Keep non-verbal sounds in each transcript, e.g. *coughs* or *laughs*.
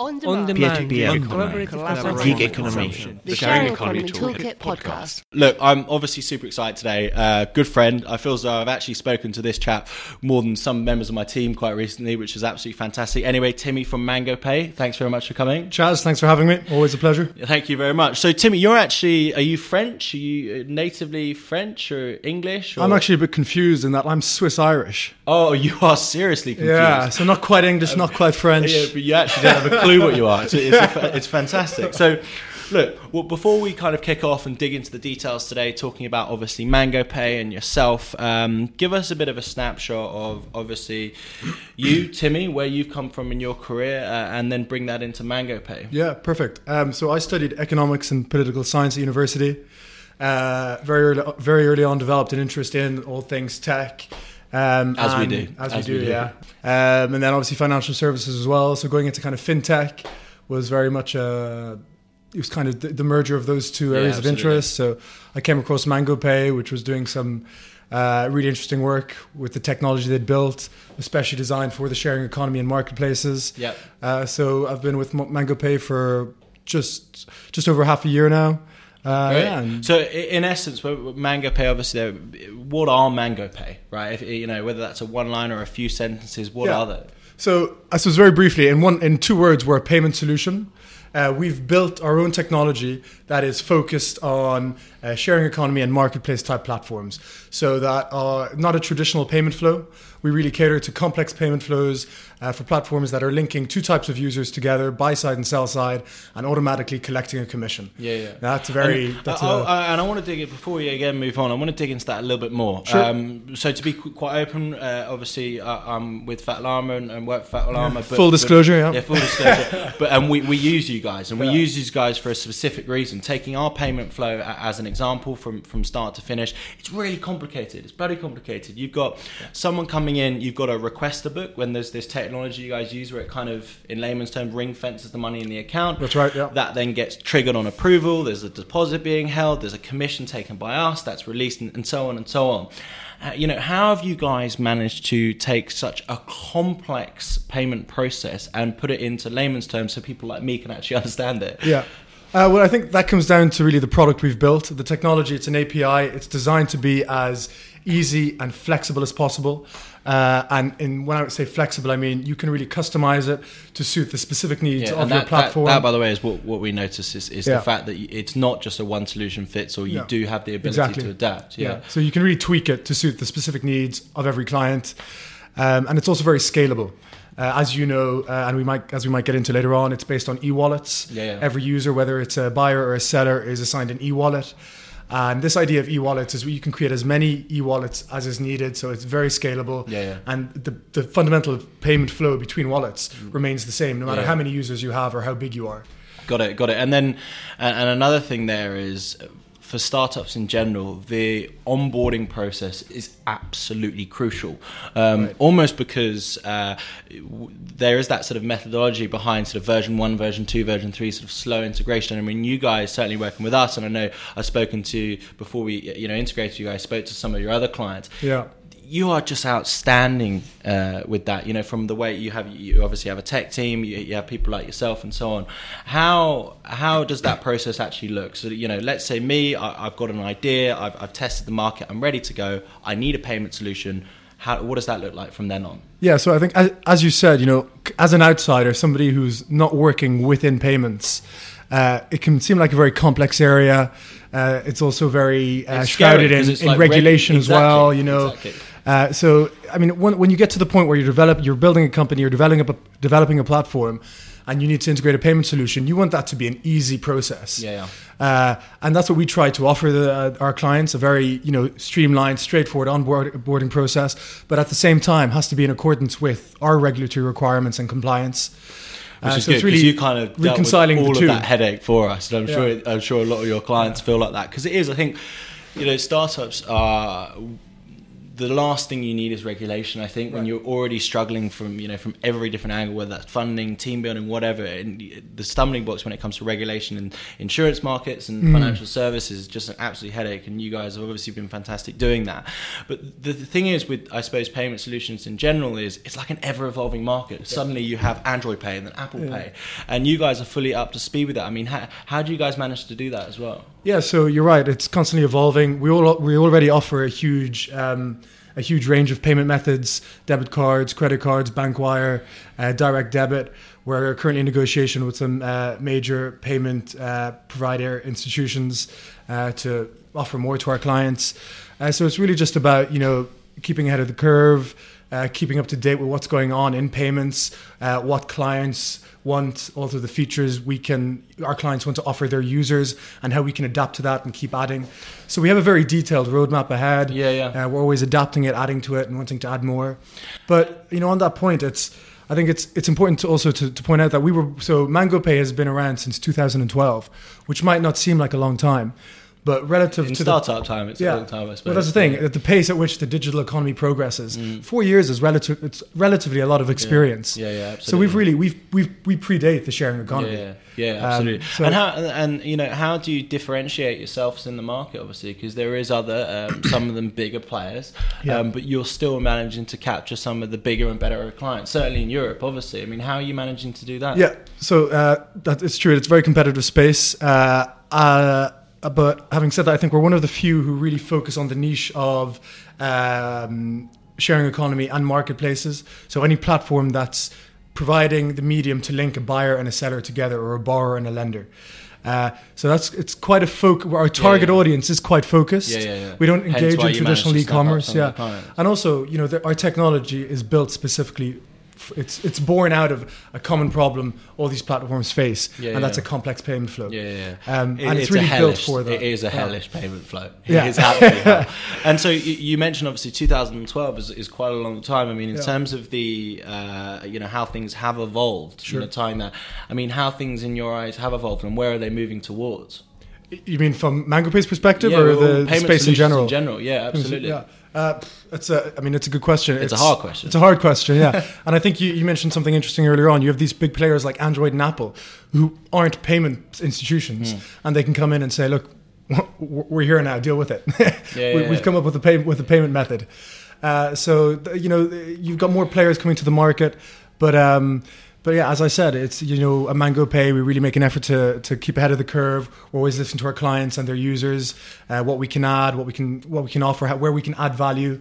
On On demand. demand. Peer-to-peer economy. consumption. Gig economy. The The Sharing Economy Toolkit podcast. Look, I'm obviously super excited today. Uh, good friend. I feel as though I've actually spoken to this chap more than some members of my team quite recently, which is absolutely fantastic. Anyway, Timmy from Mango Pay, thanks very much for coming. Chaz, thanks for having me. Always a pleasure. Thank you very much. So, Timmy, you're actually, are you French? Are you natively French or English? Or? I'm actually a bit confused in that I'm Swiss Irish. Oh, you are seriously confused. Yeah, so not quite English, not quite French. Yeah, but you actually don't have a clue what you are. It's, it's, a, it's *laughs* fantastic. So, look, well, before we kind of kick off and dig into the details today, talking about obviously Mango Pay and yourself, um, give us a bit of a snapshot of obviously you, Timmy, where you've come from in your career, uh, and then bring that into Mango Pay. Yeah, perfect. Um, so I studied economics and political science at university. Uh, very early, very early on, developed an interest in all things tech. Um, As we do. as, As we we do, do. yeah. Um, and then obviously financial services as well. So going into kind of fintech was very much a. It was kind of the, merger of those two Yeah, areas of interest. So I came across Mango Pay, which was doing some uh, really interesting work with the technology they'd built, especially designed for the sharing economy and marketplaces. Yep. Uh, so I've been with Mango Pay for just just over half a year now. Uh, Right. yeah, So, in essence, Mango Pay, obviously, what are Mango Pay, right? If you know whether that's a one line or a few sentences, what Yeah. are they? So, I suppose very briefly, in one, in two words, we're a payment solution. Uh, we've built our own technology that is focused on uh, sharing economy and marketplace type platforms. So that are not a traditional payment flow. We really cater to complex payment flows uh, for platforms that are linking two types of users together, buy side and sell side, and automatically collecting a commission. Yeah, yeah. That's very. And, that's I- a- I- and I want to dig it before we again move on. I want to dig into that a little bit more. Sure. Um, so to be quite open, uh, obviously uh, I'm with Fat Llama and, and work Fat Llama. But, Full disclosure, but, yeah. full disclosure. *laughs* but um, we, we use you guys, and we Yeah. use these guys for a specific reason. Taking our payment flow as an example from from start to finish, it's really complicated. It's bloody complicated. You've got someone coming in. You've got to request a book when there's this technology you guys use where it kind of, in layman's terms, ring fences the money in the account. That's right, yeah. That then gets triggered on approval. There's a deposit being held. There's a commission taken by us that's released, and, and so on and so on. Uh, you know, how have you guys managed to take such a complex payment process and put it into layman's terms so people like me can actually *laughs* understand it? Yeah. Uh, well, I think that comes down to really the product we've built. The technology, it's an API. It's designed to be as easy and flexible as possible. Uh, and in, when I would say flexible, I mean you can really customize it to suit the specific needs Yeah, of and your that, that, platform. that, by the way, is what, what we notice is, is Yeah. the fact that it's not just a one solution fits, or you No. do have the ability Exactly. to adapt. Yeah. So you can really tweak it to suit the specific needs of every client, um, and it's also very scalable. Uh, as you know, uh, and we might, as we might get into later on, it's based on e-wallets. Yeah, yeah. Every user, whether it's a buyer or a seller, is assigned an e-wallet. And this idea of e-wallets is you can create as many e-wallets as is needed, so it's very scalable. Yeah, yeah. And the, the fundamental payment flow between wallets mm. remains the same, no matter Yeah. how many users you have or how big you are. Got it, got it. And then, and, another thing there is for startups in general, the onboarding process is absolutely crucial. Um, Right. Almost because uh, w- there is that sort of methodology behind sort of version one, version two, version three, sort of slow integration. I mean, you guys certainly working with us, and I know I've spoken to before we you know integrated you guys, spoke to some of your other clients Yeah. You are just outstanding uh, with that. You know, from the way you have, you obviously have a tech team, you, you have people like yourself, and so on. How how does that process actually look? So you know, let's say me, I, I've got an idea, I've, I've tested the market, I'm ready to go. I need a payment solution. How what does that look like from then on? Yeah, so I think, as, as you said, you know, as an outsider, somebody who's not working within payments, uh, it can seem like a very complex area. Uh, it's also very uh, scary in, in like reg- regulation as well. You know, exactly. Uh, so I mean, when, when you get to the point where you develop, you're building a company, you're developing a, developing a platform, and you need to integrate a payment solution, you want that to be an easy process. Yeah, yeah. Uh, and that's what we try to offer the, uh, our clients a very you know streamlined, straightforward onboarding process, but at the same time has to be in accordance with our regulatory requirements and compliance. Which Uh, is so good really you kind of reconciling all of that headache for us, and I'm Yeah. sure I'm sure a lot of your clients feel like that because it is. I think you know startups are the last thing you need is regulation. I think when you're already struggling from you know from every different angle, whether that's funding, team building, whatever, and the stumbling blocks when it comes to regulation and insurance markets and Mm. financial services is just an absolute headache. And you guys have obviously been fantastic doing that. But the, the thing is with I suppose payment solutions in general is it's like an ever evolving market. Suddenly you have Android Pay and then Apple Yeah. Pay, and you guys are fully up to speed with that. I mean, how, how do you guys manage to do that as well? Yeah, so you're right. It's constantly evolving. We all we already offer a huge um, a huge range of payment methods: debit cards, credit cards, bank wire, uh, direct debit. We're currently in negotiation with some uh, major payment uh, provider institutions uh, to offer more to our clients. Uh, so it's really just about you know keeping ahead of the curve, uh, keeping up to date with what's going on in payments, uh, what clients want, also the features we can, our clients want to offer their users, and how we can adapt to that and keep adding. So we have a very detailed roadmap ahead. Yeah, yeah. Uh, we're always adapting it, adding to it, and wanting to add more. But you know, on that point, it's. I think it's it's important to also to, to point out that we were so Mango Pay has been around since 2012, which might not seem like a long time, but relative In to the, startup time, it's a long time. I suppose. well, that's the thing. At the pace at which the digital economy progresses, four years is relative. It's relatively a lot of experience. Mm. Yeah, yeah, absolutely. So we've really we've we've we predate the sharing economy. Yeah, yeah, Um, absolutely. so- and how and you know how do you differentiate yourselves in the market? Obviously, because there is other um, *coughs* some of them bigger players, Yeah. um, but you're still managing to capture some of the bigger and better clients. Certainly in Europe, obviously. I mean, how are you managing to do that? Yeah, so uh, that is true. It's a very competitive space. Uh, uh, but having said that, I think we're one of the few who really focus on the niche of um, sharing economy and marketplaces. So any platform that's providing the medium to link a buyer and a seller together, or a borrower and a lender. Uh, so that's it's quite a folk. Our target yeah. audience is quite focused. Yeah, yeah, yeah. We don't engage in traditional to snap up e-commerce. Yeah, and also you know the, our technology is built specifically. It's it's born out of a common problem all these platforms face, Yeah, and that's a complex payment flow. Yeah, yeah, yeah. Um, It- and it's, a really built for that. It is a Yeah. hellish payment flow. Yeah. It is absolutely *laughs* hell. And so you, you mentioned obviously 2012 is, is quite a long time. I mean, in Yeah. terms of the uh, you know how things have evolved, Sure. you know, tying that. I mean, how things in your eyes have evolved, and where are they moving towards? You mean from MangoPay's perspective, Yeah, or the payment space in general? In general, yeah, absolutely. Yeah. Uh, it's a. I mean, it's a good question. It's a hard question. It's a hard question. Yeah, *laughs* and I think you, you mentioned something interesting earlier on. You have these big players like Android and Apple, who aren't payment institutions, Hmm. and they can come in and say, "Look, we're here now. Deal with it. Yeah, *laughs* we, yeah. come up with a pay, with a payment method." Uh, so you know, you've got more players coming to the market, but. Um, but yeah, as I said, it's you know a Mango Pay. We really make an effort to to keep ahead of the curve. We're always listening to our clients and their users, uh, what we can add, what we can what we can offer, how, where we can add value.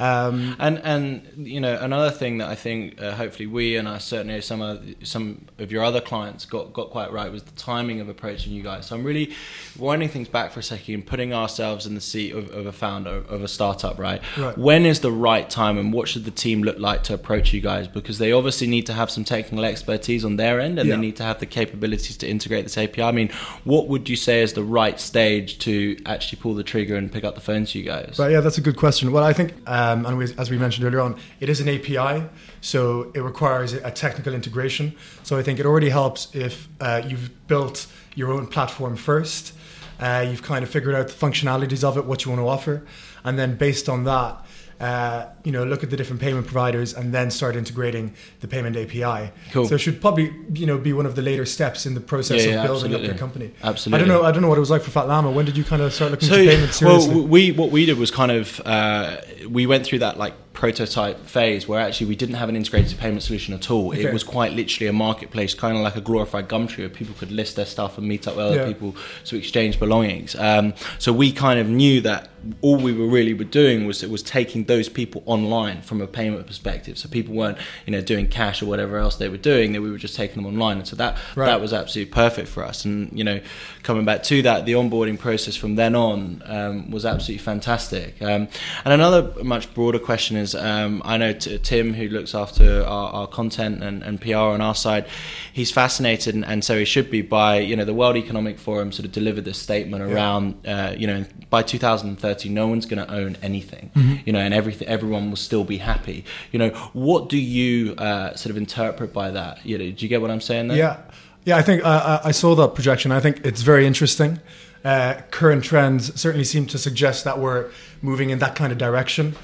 Um, And and you know another thing that I think uh, hopefully we and I certainly some of some of your other clients got got quite right was the timing of approaching you guys. So I'm really winding things back for a second and putting ourselves in the seat of, of a founder of a startup. Right? Right. When is the right time and what should the team look like to approach you guys? Because they obviously need to have some technical expertise on their end and Yeah. they need to have the capabilities to integrate this API. I mean, what would you say is the right stage to actually pull the trigger and pick up the phone to you guys? Right. yeah, that's a good question. Well, I think, um, and we, as we mentioned earlier on, it is an API, so it requires a technical integration. So I think it already helps if uh, you've built your own platform first, uh, you've kind of figured out the functionalities of it, what you want to offer, and then based on that, uh, you know, look at the different payment providers and then start integrating the payment API. Cool. So it should probably, you know, be one of the later steps in the process Yeah, of yeah, building up your company. Absolutely. I don't know. I don't know what it was like for Fat Llama. When did you kind of start looking So, into payments seriously? well, we what we did was kind of uh, we went through that like prototype phase where actually we didn't have an integrated payment solution at all. Okay. It was quite literally a marketplace, kind of like a glorified Gumtree, where people could list their stuff and meet up with other Yeah. people to exchange belongings. Um, so we kind of knew that all we were really were doing was it was taking those people online from a payment perspective. So people weren't you know doing cash or whatever else they were doing; that we were just taking them online. And so that Right. that was absolutely perfect for us. And you know, coming back to that, the onboarding process from then on um, was absolutely fantastic. Um, and another much broader question is, um, I know t- Tim, who looks after our, our content and, and PR on our side, he's fascinated, and, and so he should be by you know the World Economic Forum sort of delivered this statement around uh, you know by 2030 no one's going to own anything, you know, and everything everyone will still be happy. You know, what do you uh, sort of interpret by that? You know, do you get what I'm saying there? Yeah, yeah. I think uh, I I saw that projection. I think it's very interesting. Uh, current trends certainly seem to suggest that we're moving in that kind of direction.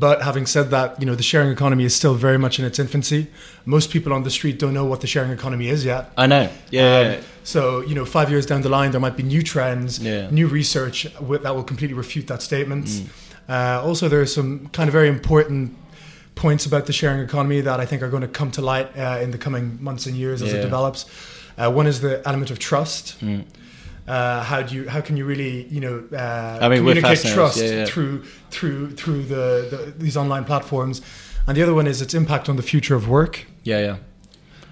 But having said that, you know, the sharing economy is still very much in its infancy. Most people on the street don't know what the sharing economy is yet. I know. Yeah. Um, yeah. So, you know, five years down the line, there might be new trends, Yeah. new research that will completely refute that statement. Mm. Uh, also, there are some kind of very important points about the sharing economy that I think are going to come to light uh, in the coming months and years as Yeah. it develops. Uh, one is the element of trust. Mm. Uh, how do you? How can you really, you know, uh, I mean, communicate trust yeah, yeah. through through through the, the these online platforms? And the other one is its impact on the future of work. Yeah, yeah.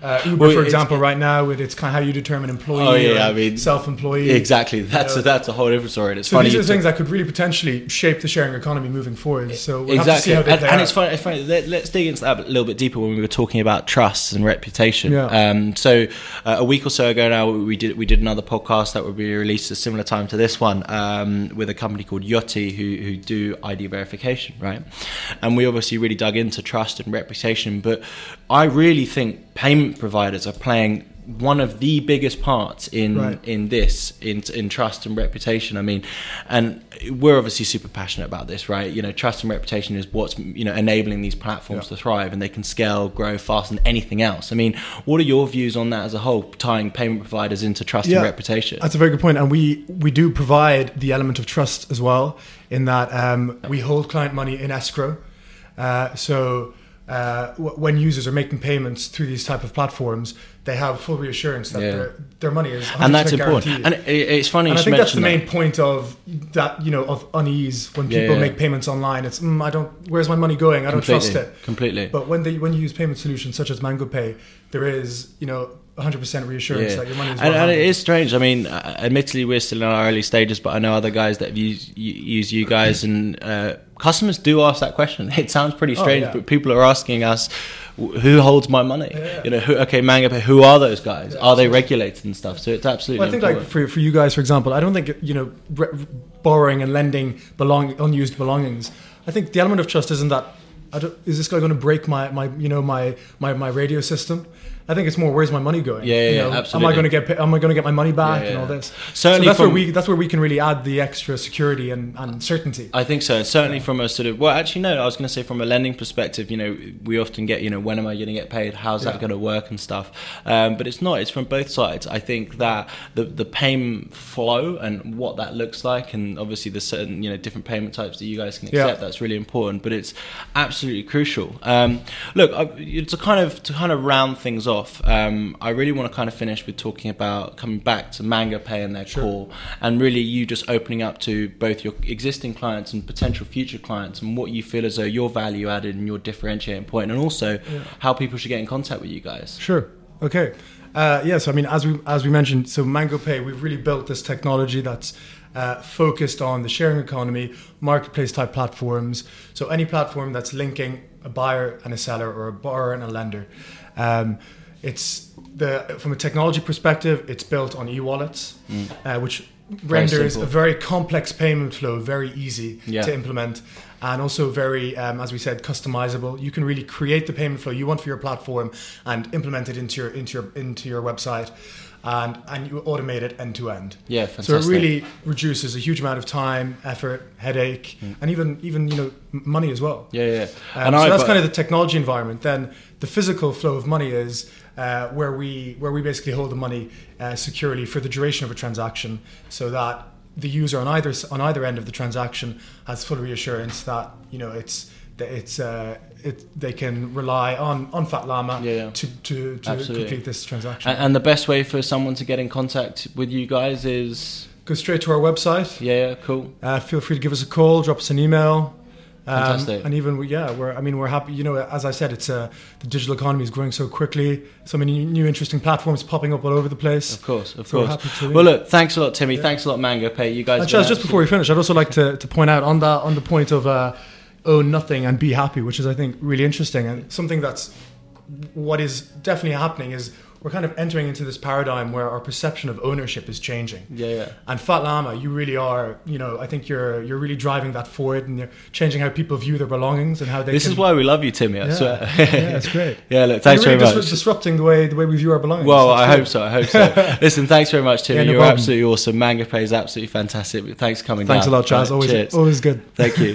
Uh, Uber, Well, for example, right now with its kind of how you determine employee, Oh, yeah, I mean, self-employee. Exactly. That's know. a, that's a whole different story. And It's So funny. these are things that could really potentially shape the sharing economy moving forward. So we'll have to see exactly, and, and it's funny. It's funny. Let, us dig into that a little bit deeper when we were talking about trust and reputation. Yeah. Um, so uh, a week or so ago now, we did we did another podcast that would be released at a similar time to this one um, with a company called Yoti who who do ID verification, right? And we obviously really dug into trust and reputation, but I really think payment providers are playing one of the biggest parts in Right. in this in in trust and reputation i mean and we're obviously super passionate about this right you know trust and reputation is what's you know enabling these platforms Yeah. to thrive and they can scale grow faster than anything else i mean what are your views on that as a whole tying payment providers into trust and reputation That's a very good point, and we we do provide the element of trust as well. In that um, we hold client money in escrow, uh, so. Uh, when users are making payments through these type of platforms, they have full reassurance that Yeah. their, their money is 100% and that's important guaranteed. and it's funny And I think that's the main point of that, you know, of unease when people yeah. make payments online. It's mm, I don't. Where's my money going? I don't trust it. completely But when they when you use payment solutions such as Mango Pay, there is you know 100% reassurance that your money is. and, and it is strange. I mean, uh, admittedly, we're still in our early stages, but I know other guys that have used use you guys, and uh, customers do ask that question. *laughs* It sounds pretty Oh, strange, yeah. but people are asking us, "Who holds my money?" Yeah. You know, who, okay, MangoPay. Who are those guys? Yeah, are they regulated and stuff? So it's absolutely. Well, I think like for, for you guys, for example, I don't think you know re- borrowing and lending belong unused belongings. I think the element of trust isn't that. I don't, is this guy going to break my, my you know my, my, my radio system? I think it's more where's my money going? Yeah, yeah, You yeah, absolutely. Am I going to get am I going to get my money back Yeah, and all this? Certainly so that's from- where we that's where we can really add the extra security and, and certainty. I think so. And certainly from a sort of well, actually no. I was going to say from a lending perspective. You know, we often get you know when am I going to get paid? How's that going to work and stuff. Um, but it's not. It's from both sides. I think that the the payment flow and what that looks like, and obviously the certain you know different payment types that you guys can accept. That's really important. But it's absolutely crucial. Um, look, I, to kind of to kind of round things off. Um, I really want to kind of finish with talking about coming back to Mango Pay and their Sure. core and really you just opening up to both your existing clients and potential future clients and what you feel as though your value added and your differentiating point and also Yeah. how people should get in contact with you guys Sure. Okay. Uh, yes, I mean, as we as we mentioned, so MangoPay, we've really built this technology that's uh, focused on the sharing economy, marketplace type platforms. So any platform that's linking a buyer and a seller, or a borrower and a lender. Um, it's the from a technology perspective, it's built on e-wallets, uh, which renders simple. a very complex payment flow very easy Yeah. to implement and also very um, as we said customizable you can really create the payment flow you want for your platform and implement it into your into your into your website and and you automate it end to end yeah fantastic. so it really reduces a huge amount of time effort headache and even even you know money as well yeah yeah um, so that's kind of the technology environment. Then the physical flow of money is uh, where we where we basically hold the money uh, securely for the duration of a transaction, so that the user on either on either end of the transaction has full reassurance that you know it's it's uh, it they can rely on on Fat Llama Yeah, yeah. to to, to Absolutely. complete this transaction. and, and the best way for someone to get in contact with you guys is Go straight to our website. yeah, yeah cool Uh, feel free to give us a call, drop us an email. Um, Fantastic. and even we, yeah, we're. I mean, we're happy. You know, as I said, it's uh, the digital economy is growing so quickly. So many new interesting platforms popping up all over the place. of course of So course well look thanks a lot timmy Yeah. thanks a lot mango pay you guys just before we finish, I'd also like to, to point out on that on the point of uh, own nothing and be happy, which is I think really interesting and something that's what is definitely happening is we're kind of entering into this paradigm where our perception of ownership is changing. yeah yeah And Fat Llama, you really are, you know, I think you're you're really driving that forward and you're changing how people view their belongings and how they. this can, is why we love you timmy i Yeah, swear *laughs* yeah, it's great. *laughs* yeah look thanks really very dis- much disrupting the way the way we view our belongings. Well, It's I cool. hope so. I hope so. *laughs* Listen, thanks very much, Timmy. Yeah, no You're problem. absolutely awesome. Mango Pay is absolutely fantastic. Thanks for coming Thanks down. a lot, Charles. Right, Always, cheers. always good. Thank you.